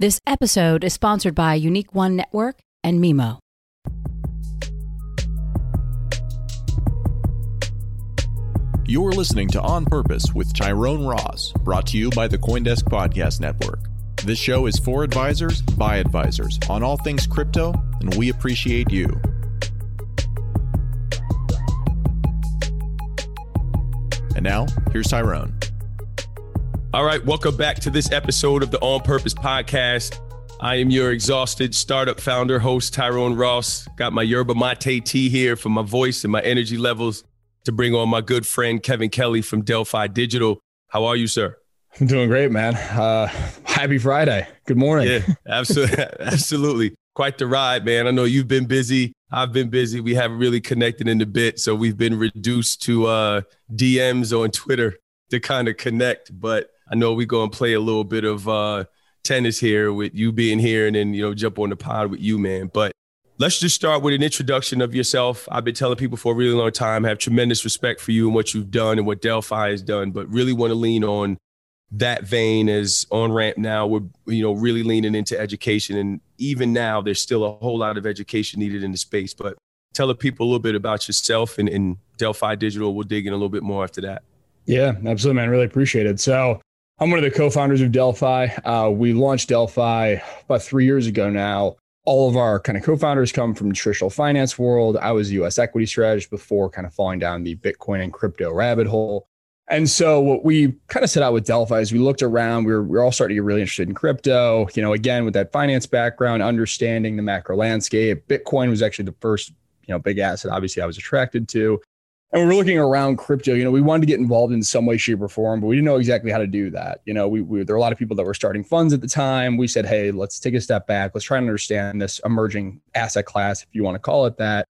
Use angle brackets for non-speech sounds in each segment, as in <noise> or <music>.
This episode is sponsored by Unique One Network and Mimo. You're listening to On Purpose with Tyrone Ross, brought to you by the Coindesk Podcast Network. This show is for advisors by advisors on all things crypto, and we appreciate you. And now, here's Tyrone. All right, welcome back to this episode of the On Purpose podcast. I am your exhausted startup founder, host Tyrone Ross. Got my yerba mate tea here for my voice and my energy levels to bring on my good friend Kevin Kelly from Delphi Digital. How are you, sir? I'm doing great, man. Uh, happy Friday. Good morning. Yeah, absolutely, <laughs> absolutely. Quite the ride, man. I know you've been busy. I've been busy. We haven't really connected in a bit, so we've been reduced to uh, DMs on Twitter to kind of connect. But I know we're to play a little bit of uh, tennis here with you being here, and then you know jump on the pod with you, man. But let's just start with an introduction of yourself. I've been telling people for a really long time, have tremendous respect for you and what you've done and what Delphi has done, but really want to lean on that vein as OnRamp now. We're you know really leaning into education, and even now there's still a whole lot of education needed in the space. But tell the people a little bit about yourself and, and Delphi Digital. We'll dig in a little bit more after that. Yeah, absolutely, man. Really appreciate it. So I'm one of the co-founders of Delphi. Uh, we launched Delphi about three years ago now. All of our kind of co-founders come from traditional finance world. I was a U.S. equity strategist before kind of falling down the Bitcoin and crypto rabbit hole. And so what we kind of set out with Delphi is we looked around, we were, we were all starting to get really interested in crypto, you know, again, with that finance background, understanding the macro landscape. Bitcoin was actually the first, you know, big asset, obviously I was attracted to. And we we're looking around crypto, you know, we wanted to get involved in some way, shape or form, but we didn't know exactly how to do that. You know, we, we there were a lot of people that were starting funds at the time. We said, hey, let's take a step back. Let's try and understand this emerging asset class, if you want to call it that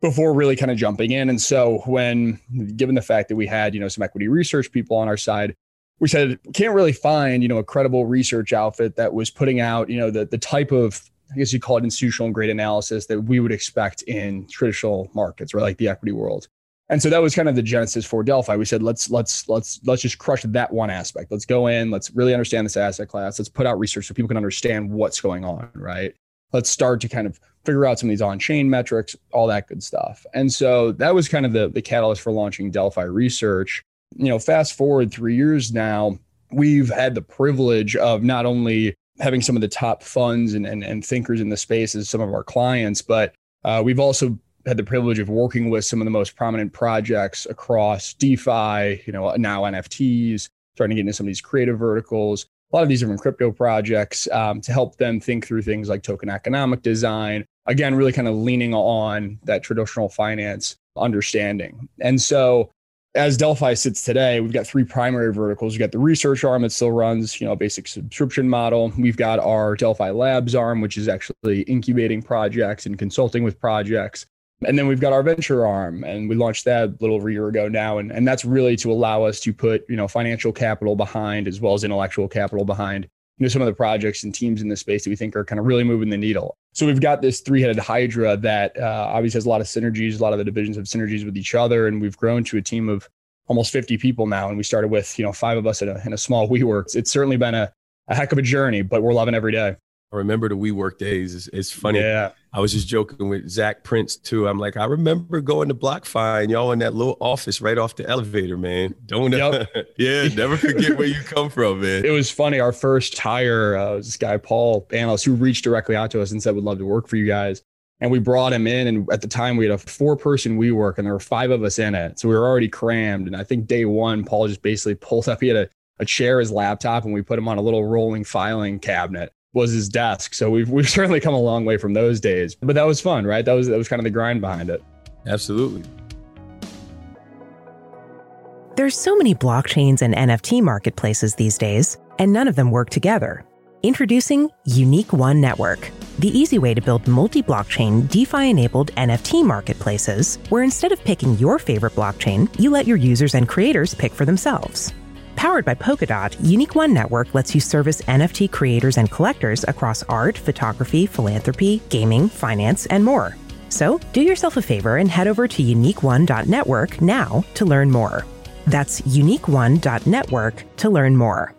before really kind of jumping in. And so when given the fact that we had, you know, some equity research people on our side, we said can't really find, you know, a credible research outfit that was putting out, you know, the the type of I guess you call it institutional grade analysis that we would expect in traditional markets or like the equity world. And so that was kind of the genesis for Delphi. We said let's let's let's let's just crush that one aspect. Let's go in, let's really understand this asset class. Let's put out research so people can understand what's going on, right? let's start to kind of figure out some of these on-chain metrics, all that good stuff. And so that was kind of the, the catalyst for launching Delphi Research. You know, fast forward three years now, we've had the privilege of not only having some of the top funds and, and, and thinkers in the space as some of our clients, but uh, we've also had the privilege of working with some of the most prominent projects across DeFi, you know, now NFTs, starting to get into some of these creative verticals, a lot of these different crypto projects um, to help them think through things like token economic design. Again, really kind of leaning on that traditional finance understanding. And so as Delphi sits today, we've got three primary verticals. We've got the research arm that still runs, you know, a basic subscription model. We've got our Delphi Labs arm, which is actually incubating projects and consulting with projects. And then we've got our venture arm, and we launched that a little over a year ago now. And, and that's really to allow us to put, you know, financial capital behind as well as intellectual capital behind, you know, some of the projects and teams in this space that we think are kind of really moving the needle. So we've got this three-headed hydra that uh, obviously has a lot of synergies. A lot of the divisions have synergies with each other, and we've grown to a team of almost 50 people now. And we started with, you know, five of us in a, in a small <laughs> WeWork. It's, it's certainly been a, a heck of a journey, but we're loving every day. I remember the WeWork days. It's, it's funny. Yeah. I was just joking with Zach Prince too. I'm like, I remember going to BlockFi and y'all in that little office right off the elevator, man. Don't yep. <laughs> yeah, never forget where you come from, man. It was funny. Our first hire uh, was this guy Paul analyst who reached directly out to us and said, "Would love to work for you guys." And we brought him in, and at the time we had a four-person WeWork, and there were five of us in it, so we were already crammed. And I think day one, Paul just basically pulled up. He had a, a chair, his laptop, and we put him on a little rolling filing cabinet was his desk. So we've <laughs> we've certainly come a long way from those days. But that was fun, right? That was that was kind of the grind behind it. Absolutely. There's so many blockchains and NFT marketplaces these days, and none of them work together. Introducing Unique One Network, the easy way to build multi-blockchain DeFi-enabled NFT marketplaces, where instead of picking your favorite blockchain, you let your users and creators pick for themselves. Powered by Polkadot, Unique One Network lets you service NFT creators and collectors across art, photography, philanthropy, gaming, finance, and more. So, do yourself a favor and head over to uniqueone.network now to learn more. That's uniqueone.network to learn more.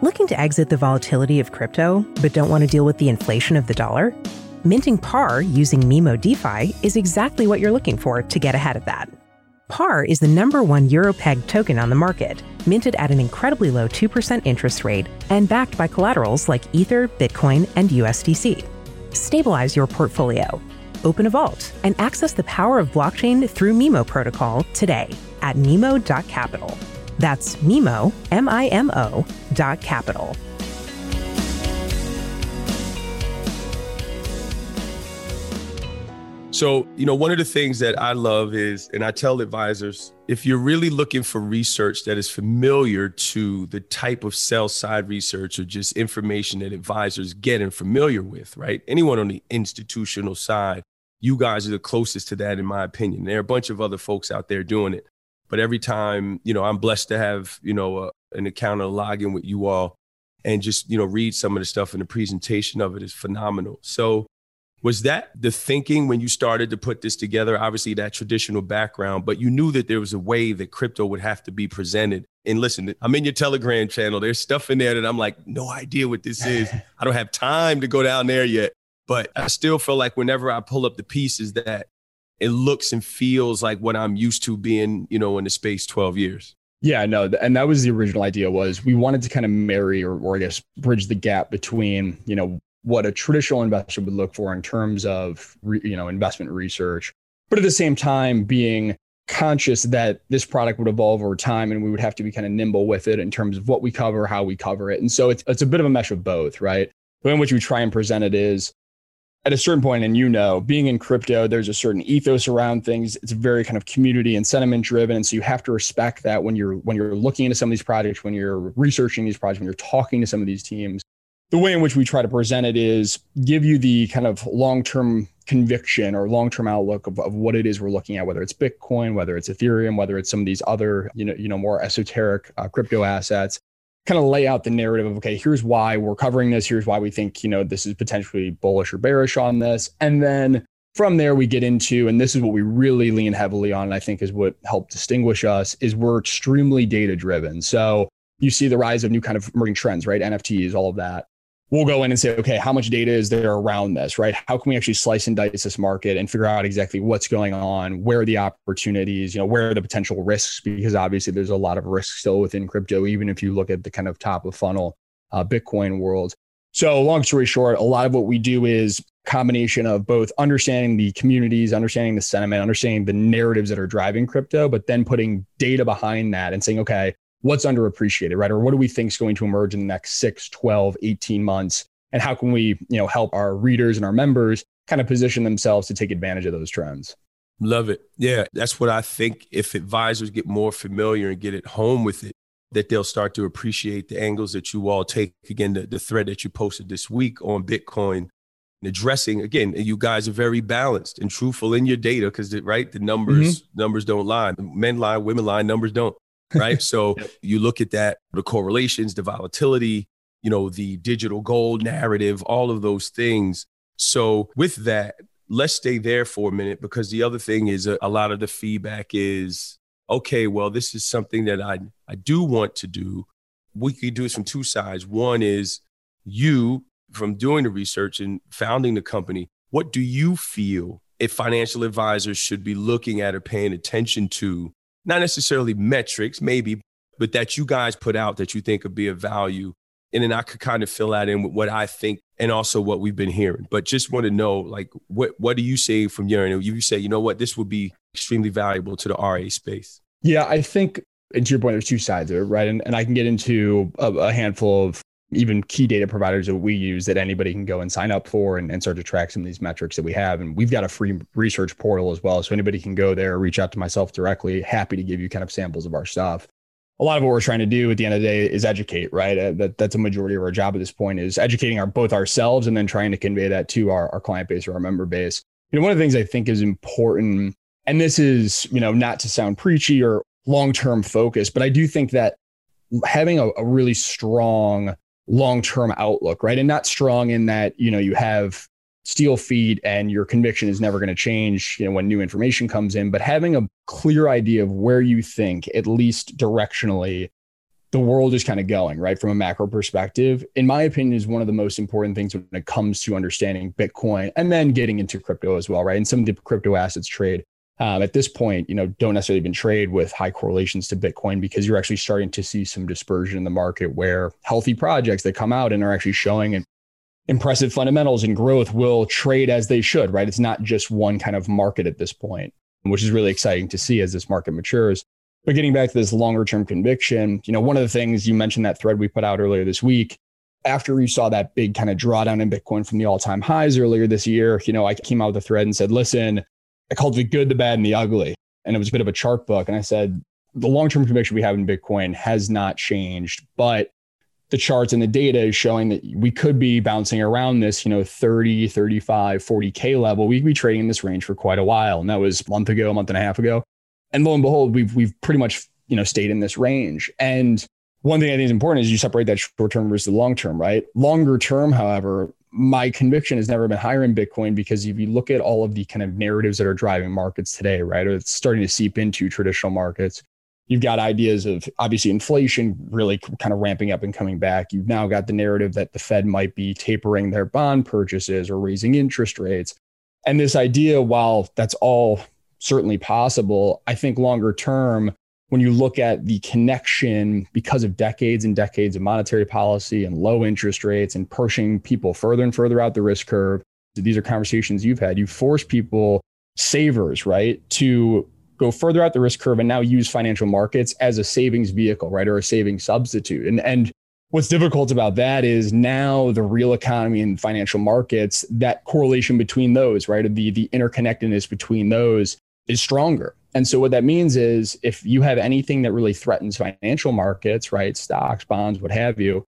Looking to exit the volatility of crypto, but don't want to deal with the inflation of the dollar? Minting PAR using Mimo DeFi is exactly what you're looking for to get ahead of that. PAR is the number one euro pegged token on the market, minted at an incredibly low 2% interest rate and backed by collaterals like Ether, Bitcoin, and USDC. Stabilize your portfolio, open a vault, and access the power of blockchain through Mimo protocol today at Mimo.capital. That's Mimo, M I M O, dot capital. So, you know, one of the things that I love is, and I tell advisors, if you're really looking for research that is familiar to the type of sell side research or just information that advisors get and familiar with, right? Anyone on the institutional side, you guys are the closest to that, in my opinion. There are a bunch of other folks out there doing it. But every time, you know, I'm blessed to have, you know, a, an account or login with you all and just, you know, read some of the stuff and the presentation of it is phenomenal. So, was that the thinking when you started to put this together? Obviously, that traditional background, but you knew that there was a way that crypto would have to be presented. And listen, I'm in your Telegram channel. There's stuff in there that I'm like, no idea what this is. <laughs> I don't have time to go down there yet. But I still feel like whenever I pull up the pieces, that it looks and feels like what I'm used to being, you know, in the space 12 years. Yeah, no, and that was the original idea was we wanted to kind of marry or, or I guess bridge the gap between, you know, what a traditional investor would look for in terms of you know investment research but at the same time being conscious that this product would evolve over time and we would have to be kind of nimble with it in terms of what we cover how we cover it. And so it's, it's a bit of a mesh of both right? The way in which we try and present it is at a certain point and you know being in crypto there's a certain ethos around things. It's very kind of community and sentiment driven. And so you have to respect that when you're when you're looking into some of these projects when you're researching these projects when you're talking to some of these teams the way in which we try to present it is give you the kind of long-term conviction or long-term outlook of, of what it is we're looking at, whether it's Bitcoin, whether it's Ethereum, whether it's some of these other, you know, you know, more esoteric uh, crypto assets. Kind of lay out the narrative of okay, here's why we're covering this. Here's why we think you know this is potentially bullish or bearish on this, and then from there we get into and this is what we really lean heavily on and i think is what helped distinguish us is we're extremely data driven so you see the rise of new kind of emerging trends right nfts all of that we'll go in and say, okay, how much data is there around this, right? How can we actually slice and dice this market and figure out exactly what's going on, where are the opportunities, you know, where are the potential risks? Because obviously there's a lot of risk still within crypto, even if you look at the kind of top of funnel uh, Bitcoin world. So long story short, a lot of what we do is combination of both understanding the communities, understanding the sentiment, understanding the narratives that are driving crypto, but then putting data behind that and saying, okay, what's underappreciated, right? Or what do we think is going to emerge in the next 6, 12, 18 months? And how can we, you know, help our readers and our members kind of position themselves to take advantage of those trends? Love it. Yeah, that's what I think. If advisors get more familiar and get at home with it, that they'll start to appreciate the angles that you all take. Again, the, the thread that you posted this week on Bitcoin and addressing, again, you guys are very balanced and truthful in your data because, right, the numbers mm-hmm. numbers don't lie. Men lie, women lie, numbers don't right? So <laughs> yep. you look at that, the correlations, the volatility, you know, the digital gold narrative, all of those things. So with that, let's stay there for a minute because the other thing is a, a lot of the feedback is okay, well, this is something that I I do want to do. We could do it from two sides. One is you from doing the research and founding the company, what do you feel if financial advisors should be looking at or paying attention to not necessarily metrics, maybe, but that you guys put out that you think would be of value. And then I could kind of fill that in with what I think and also what we've been hearing. But just want to know, like, what what do you say from your end? You say, you know what, this would be extremely valuable to the RA space. Yeah, I think, and to your point, there's two sides it, right? And, and I can get into a, a handful of even key data providers that we use that anybody can go and sign up for and, and start to track some of these metrics that we have. And we've got a free research portal as well. So anybody can go there, reach out to myself directly. Happy to give you kind of samples of our stuff. A lot of what we're trying to do at the end of the day is educate, right? Uh, that, that's a majority of our job at this point is educating our both ourselves and then trying to convey that to our, our client base or our member base. You know, one of the things I think is important, and this is, you know, not to sound preachy or long-term focused, but I do think that having a, a really strong long-term outlook, right? And not strong in that, you know, you have steel feet and your conviction is never going to change, you know, when new information comes in, but having a clear idea of where you think, at least directionally, the world is kind of going, right? From a macro perspective, in my opinion, is one of the most important things when it comes to understanding Bitcoin and then getting into crypto as well, right? And some of the crypto assets trade um, at this point, you know, don't necessarily even trade with high correlations to Bitcoin because you're actually starting to see some dispersion in the market where healthy projects that come out and are actually showing impressive fundamentals and growth will trade as they should, right? It's not just one kind of market at this point, which is really exciting to see as this market matures. But getting back to this longer term conviction, you know, one of the things you mentioned that thread we put out earlier this week, after you saw that big kind of drawdown in Bitcoin from the all time highs earlier this year, you know, I came out with a thread and said, listen, I called it the good, the bad, and the ugly. And it was a bit of a chart book. And I said, the long term conviction we have in Bitcoin has not changed, but the charts and the data is showing that we could be bouncing around this, you know, 30, 35, 40K level. We would be trading in this range for quite a while. And that was a month ago, a month and a half ago. And lo and behold, we've we've pretty much, you know, stayed in this range. And one thing I think is important is you separate that short term versus the long term, right? Longer term, however, my conviction has never been higher in Bitcoin because if you look at all of the kind of narratives that are driving markets today, right, or it's starting to seep into traditional markets, you've got ideas of obviously inflation really kind of ramping up and coming back. You've now got the narrative that the Fed might be tapering their bond purchases or raising interest rates. And this idea, while that's all certainly possible, I think longer term, when you look at the connection because of decades and decades of monetary policy and low interest rates and pushing people further and further out the risk curve, these are conversations you've had. You force people, savers, right, to go further out the risk curve and now use financial markets as a savings vehicle, right, or a savings substitute. And and what's difficult about that is now the real economy and financial markets, that correlation between those, right, the the interconnectedness between those is stronger. And so what that means is if you have anything that really threatens financial markets, right, stocks, bonds, what have you,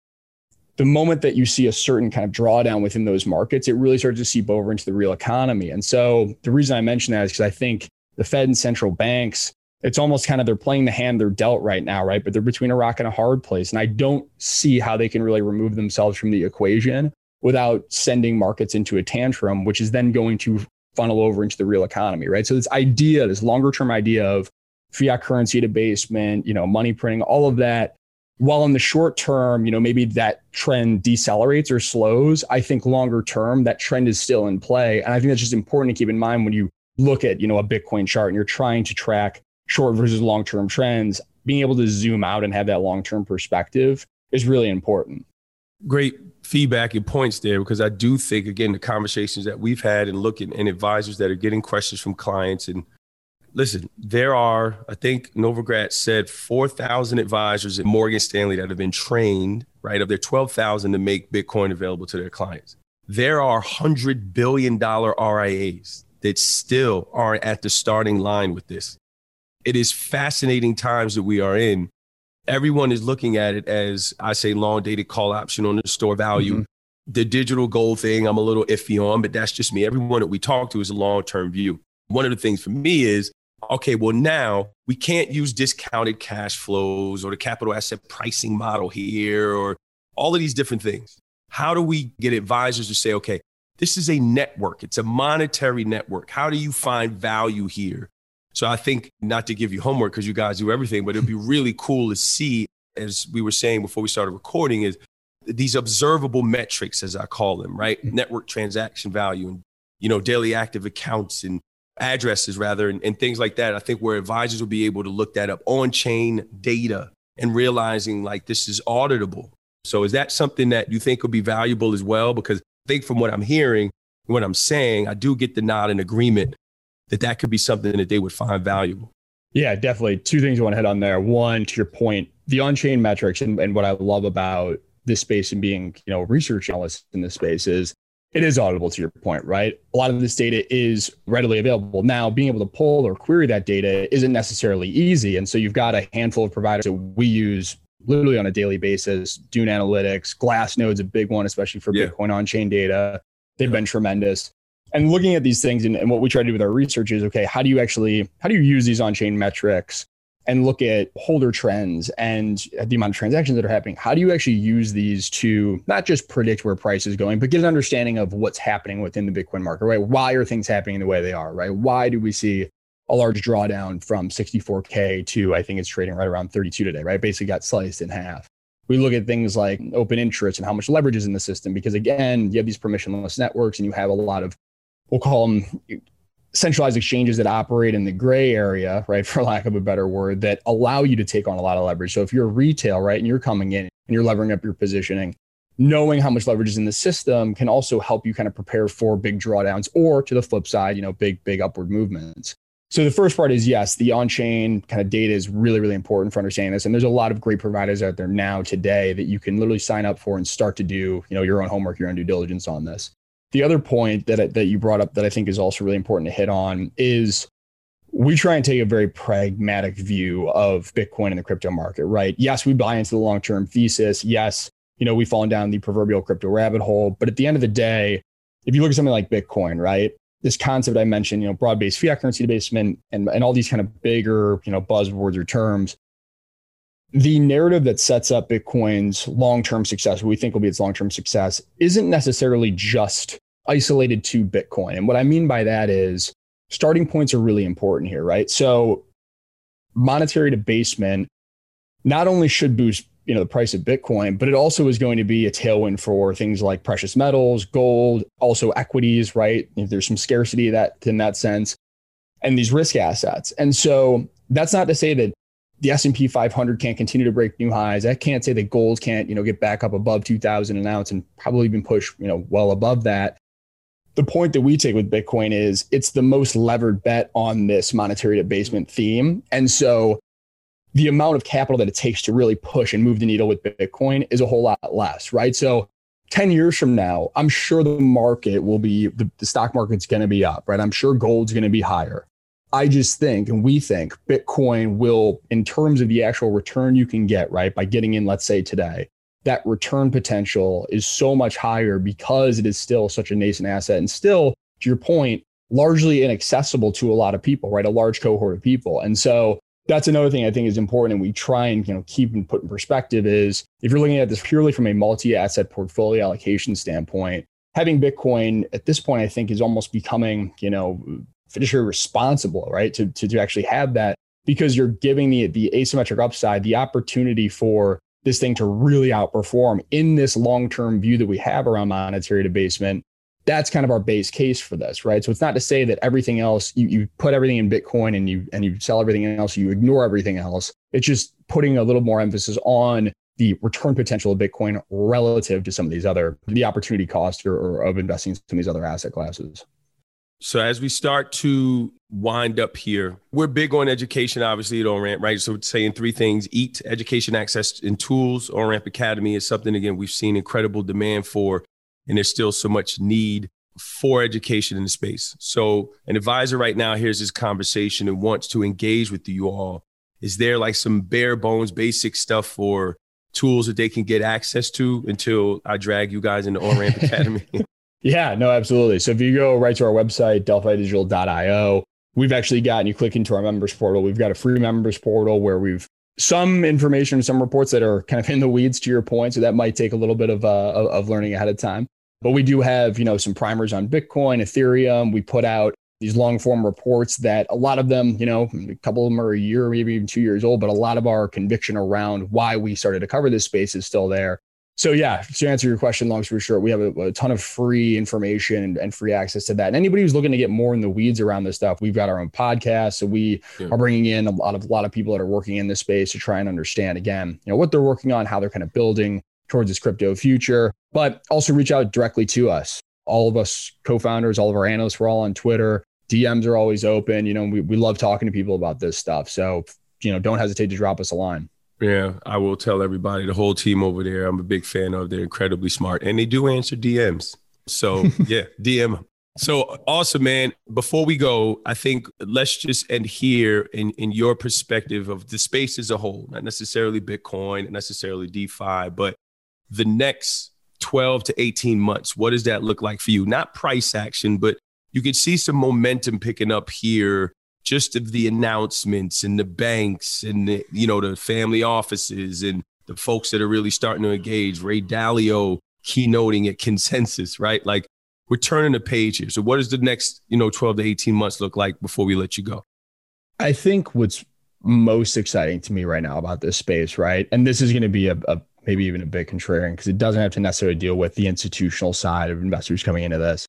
the moment that you see a certain kind of drawdown within those markets, it really starts to seep over into the real economy. And so the reason I mention that is because I think the Fed and central banks, it's almost kind of they're playing the hand they're dealt right now, right? But they're between a rock and a hard place. And I don't see how they can really remove themselves from the equation without sending markets into a tantrum, which is then going to funnel over into the real economy, right? So this idea, this longer term idea of fiat currency debasement, you know, money printing, all of that, while in the short term, you know, maybe that trend decelerates or slows, I think longer term, that trend is still in play. And I think that's just important to keep in mind when you look at, you know, a Bitcoin chart and you're trying to track short versus long term trends, being able to zoom out and have that long term perspective is really important. Great feedback and points there because I do think again the conversations that we've had and looking and advisors that are getting questions from clients and listen, there are I think Novogratz said 4,000 advisors at Morgan Stanley that have been trained right of their 12,000 to make Bitcoin available to their clients. There are 100 billion dollar RIAs that still aren't at the starting line with this. It is fascinating times that we are in everyone is looking at it as I say long dated call option on the store value. Mm-hmm. The digital gold thing, I'm a little iffy on, but that's just me. Everyone that we talk to is a long term view. One of the things for me is okay, well, now we can't use discounted cash flows or the capital asset pricing model here or all of these different things. How do we get advisors to say, okay, this is a network, it's a monetary network. How do you find value here? So I think not to give you homework because you guys do everything, but it'd be really cool to see, as we were saying before we started recording, is these observable metrics, as I call them, right? Mm-hmm. Network transaction value and you know daily active accounts and addresses rather and, and things like that. I think where advisors will be able to look that up on chain data and realizing like this is auditable. So is that something that you think would be valuable as well? Because I think from what I'm hearing, what I'm saying, I do get the nod and agreement that that could be something that they would find valuable. Yeah, definitely. Two things I want to hit on there. One, to your point, the on-chain metrics and, and what I love about this space and being, you know, research analyst in this space is it is audible to your point, right? A lot of this data is readily available. Now, being able to pull or query that data isn't necessarily easy. And so you've got a handful of providers that we use literally on a daily basis. Dune Analytics, Glassnode's a big one, especially for yeah. Bitcoin on chain data. They've yeah. been tremendous and looking at these things and, and, what we try to do with our research is okay how do you actually how do you use these on-chain metrics and look at holder trends and the amount of transactions that are happening how do you actually use these to not just predict where price is going but get an understanding of what's happening within the bitcoin market right why are things happening the way they are right why do we see a large drawdown from 64K to I think it's trading right around 32 today, right? Basically got sliced in half. We look at things like open interest and how much leverage is in the system because again, you have these permissionless networks and you have a lot of we'll call them centralized exchanges that operate in the gray area, right, for lack of a better word, that allow you to take on a lot of leverage. So if you're retail, right, and you're coming in and you're levering up your positioning, knowing how much leverage is in the system can also help you kind of prepare for big drawdowns or to the flip side, you know, big, big upward movements. So the first part is yes, the on-chain kind of data is really, really important for understanding this. And there's a lot of great providers out there now today that you can literally sign up for and start to do, you know, your own homework, your own due diligence on this. The other point that that you brought up that I think is also really important to hit on is we try and take a very pragmatic view of Bitcoin and the crypto market, right? Yes, we buy into the long-term thesis. Yes, you know, we've fallen down the proverbial crypto rabbit hole. But at the end of the day, if you look at something like Bitcoin, right? This concept I mentioned, you know, broad-based fiat currency debasement and, and all these kind of bigger, you know, buzzwords or terms, the narrative that sets up Bitcoin's long-term success, what we think will be its long-term success, isn't necessarily just isolated to Bitcoin. And what I mean by that is starting points are really important here, right? So monetary debasement not only should boost you know the price of bitcoin but it also is going to be a tailwind for things like precious metals gold also equities right if there's some scarcity that in that sense and these risk assets and so that's not to say that the S&P 500 can't continue to break new highs. I can't say that gold can't, you know, get back up above 2000 an ounce and probably even push, you know, well above that the point that we take with Bitcoin is it's the most levered bet on this monetary debasement theme. And so the amount of capital that it takes to really push and move the needle with Bitcoin is a whole lot less, right? So 10 years from now, I'm sure the market will be, the, the stock market's going to be up, right? I'm sure gold's going to be higher. I just think, and we think Bitcoin will, in terms of the actual return you can get, right, by getting in, let's say today, that return potential is so much higher because it is still such a nascent asset and still, to your point, largely inaccessible to a lot of people, right? A large cohort of people. And so that's another thing I think is important. And we try and you know keep and put in perspective is if you're looking at this purely from a multi-asset portfolio allocation standpoint, having Bitcoin at this point, I think, is almost becoming, you know, fiduciary responsible, right? To, to, to actually have that because you're giving the the asymmetric upside, the opportunity for this thing to really outperform in this long term view that we have around monetary debasement. That's kind of our base case for this, right? So it's not to say that everything else you, you put everything in Bitcoin and you and you sell everything else, you ignore everything else. It's just putting a little more emphasis on the return potential of Bitcoin relative to some of these other the opportunity cost or, or of investing in some of these other asset classes. So as we start to wind up here, we're big on education, obviously at OnRamp, right? So saying three things: eat, education, access, and tools. OnRamp Academy is something again we've seen incredible demand for, and there's still so much need for education in the space. So an advisor right now hears this conversation and wants to engage with you all. Is there like some bare bones, basic stuff for tools that they can get access to until I drag you guys into OnRamp <laughs> Academy? Yeah, no, absolutely. So if you go right to our website, delphidigital.io, we've actually got, and you click into our members portal, we've got a free members portal where we've some information, some reports that are kind of in the weeds to your point. So that might take a little bit of, uh, of learning ahead of time. But we do have, you know, some primers on Bitcoin, Ethereum. We put out these long form reports that a lot of them, you know, a couple of them are a year, maybe even two years old, but a lot of our conviction around why we started to cover this space is still there. So yeah, to answer your question, long story short, we have a, a ton of free information and, and, free access to that. And anybody who's looking to get more in the weeds around this stuff, we've got our own podcast. So we yeah. are bringing in a lot of a lot of people that are working in this space to try and understand again, you know, what they're working on, how they're kind of building towards this crypto future. But also reach out directly to us. All of us co-founders, all of our analysts, we're all on Twitter. DMs are always open. You know, we, we love talking to people about this stuff. So, you know, don't hesitate to drop us a line. Yeah, I will tell everybody, the whole team over there, I'm a big fan of. They're incredibly smart and they do answer DMs. So, <laughs> yeah, DM. So awesome, man. Before we go, I think let's just end here in, in your perspective of the space as a whole, not necessarily Bitcoin, not necessarily DeFi, but the next 12 to 18 months. What does that look like for you? Not price action, but you could see some momentum picking up here just of the announcements and the banks and the, you know the family offices and the folks that are really starting to engage. Ray Dalio keynoting at Consensus, right? Like we're turning the page here. So what does the next you know 12 to 18 months look like before we let you go? I think what's most exciting to me right now about this space, right? And this is going to be a, a maybe even a bit contrarian because it doesn't have to necessarily deal with the institutional side of investors coming into this.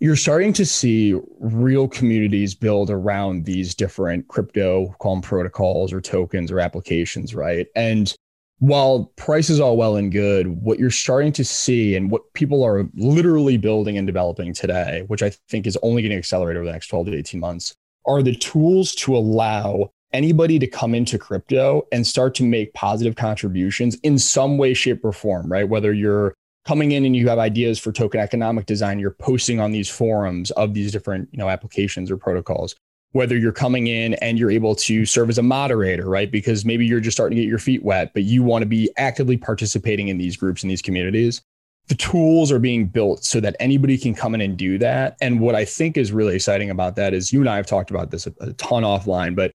You're starting to see real communities build around these different crypto, call them protocols or tokens or applications, right? And while price is all well and good, what you're starting to see and what people are literally building and developing today, which I think is only going to accelerate over the next 12 to 18 months, are the tools to allow anybody to come into crypto and start to make positive contributions in some way, shape, or form, right? Whether you're coming in and you have ideas for token economic design, you're posting on these forums of these different, you know, applications or protocols. Whether you're coming in and you're able to serve as a moderator, right? Because maybe you're just starting to get your feet wet, but you want to be actively participating in these groups and these communities the tools are being built so that anybody can come in and do that. And what I think is really exciting about that is you and I have talked about this a, a ton offline, but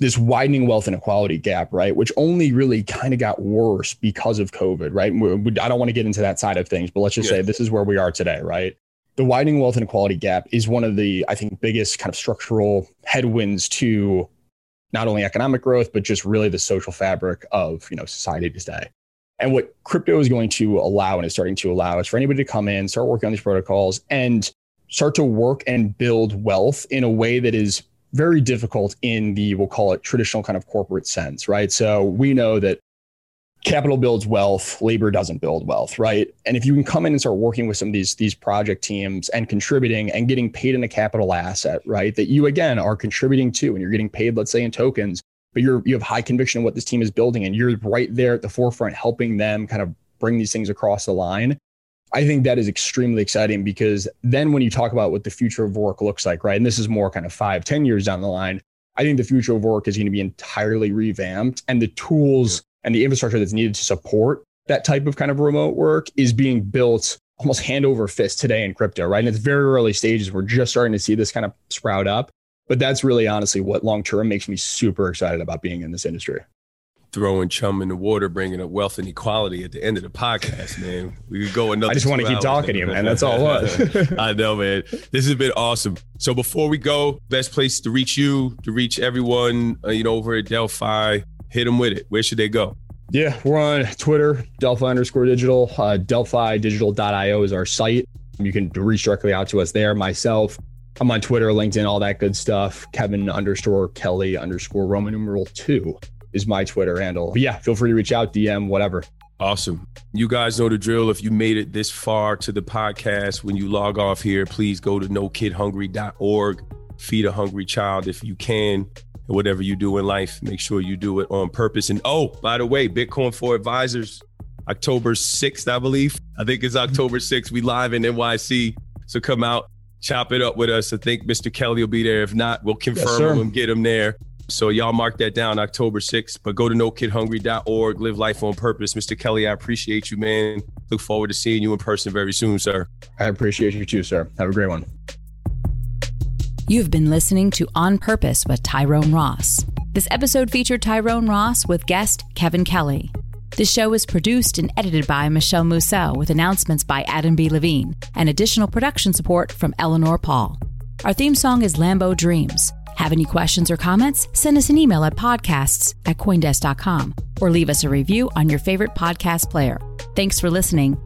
this widening wealth inequality gap, right? Which only really kind of got worse because of COVID, right? I don't want to get into that side of things, but let's just yeah. say this is where we are today, right? The widening wealth inequality gap is one of the, I think, biggest kind of structural headwinds to not only economic growth, but just really the social fabric of, you know, society today. And what crypto is going to allow and is starting to allow is for anybody to come in, start working on these protocols and start to work and build wealth in a way that is very difficult in the, we'll call it traditional kind of corporate sense, right? So we know that capital builds wealth, labor doesn't build wealth, right? And if you can come in and start working with some of these, these project teams and contributing and getting paid in a capital asset, right? That you again are contributing to and you're getting paid, let's say in tokens, but you're you have high conviction in what this team is building and you're right there at the forefront helping them kind of bring these things across the line i think that is extremely exciting because then when you talk about what the future of work looks like right and this is more kind of five ten years down the line i think the future of work is going to be entirely revamped and the tools and the infrastructure that's needed to support that type of kind of remote work is being built almost hand over fist today in crypto right? And it's very early stages. We're just starting to see this kind of sprout up but that's really honestly what long term makes me super excited about being in this industry. Throwing chum in the water, bringing up wealth and equality at the end of the podcast, man. We could go another. I just want to keep talking to you, man. That's all it was. <laughs> I know, man. This has been awesome. So before we go, best place to reach you, to reach everyone, uh, you know, over at Delphi, hit them with it. Where should they go? Yeah, we're on Twitter, Delphi underscore digital. Uh, DelphiDigital.io is our site. You can reach directly out to us there. Myself, I'm on Twitter, LinkedIn, all that good stuff. Kevin underscore Kelly underscore Roman numeral two is my Twitter handle. But yeah, feel free to reach out, DM, whatever. Awesome. You guys know the drill. If you made it this far to the podcast, when you log off here, please go to nokidhungry.org. Feed a hungry child if you can. And whatever you do in life, make sure you do it on purpose. And oh, by the way, Bitcoin for Advisors, October 6th, I believe. I think it's October 6th. We live in NYC. So come out, chop it up with us. I think Mr. Kelly will be there. If not, we'll confirm yes, him and get him there. So y'all mark that down October 6th. But go to nokidhungry.org, live life on purpose. Mr. Kelly, I appreciate you, man. Look forward to seeing you in person very soon, sir. I appreciate you too, sir. Have a great one. You've been listening to On Purpose with Tyrone Ross. This episode featured Tyrone Ross with guest Kevin Kelly. The show is produced and edited by Michelle Musso with announcements by Adam B. Levine and additional production support from Eleanor Paul. Our theme song is Lambo Dreams. Have any questions or comments? Send us an email at podcasts at coindesk.com or leave us a review on your favorite podcast player. Thanks for listening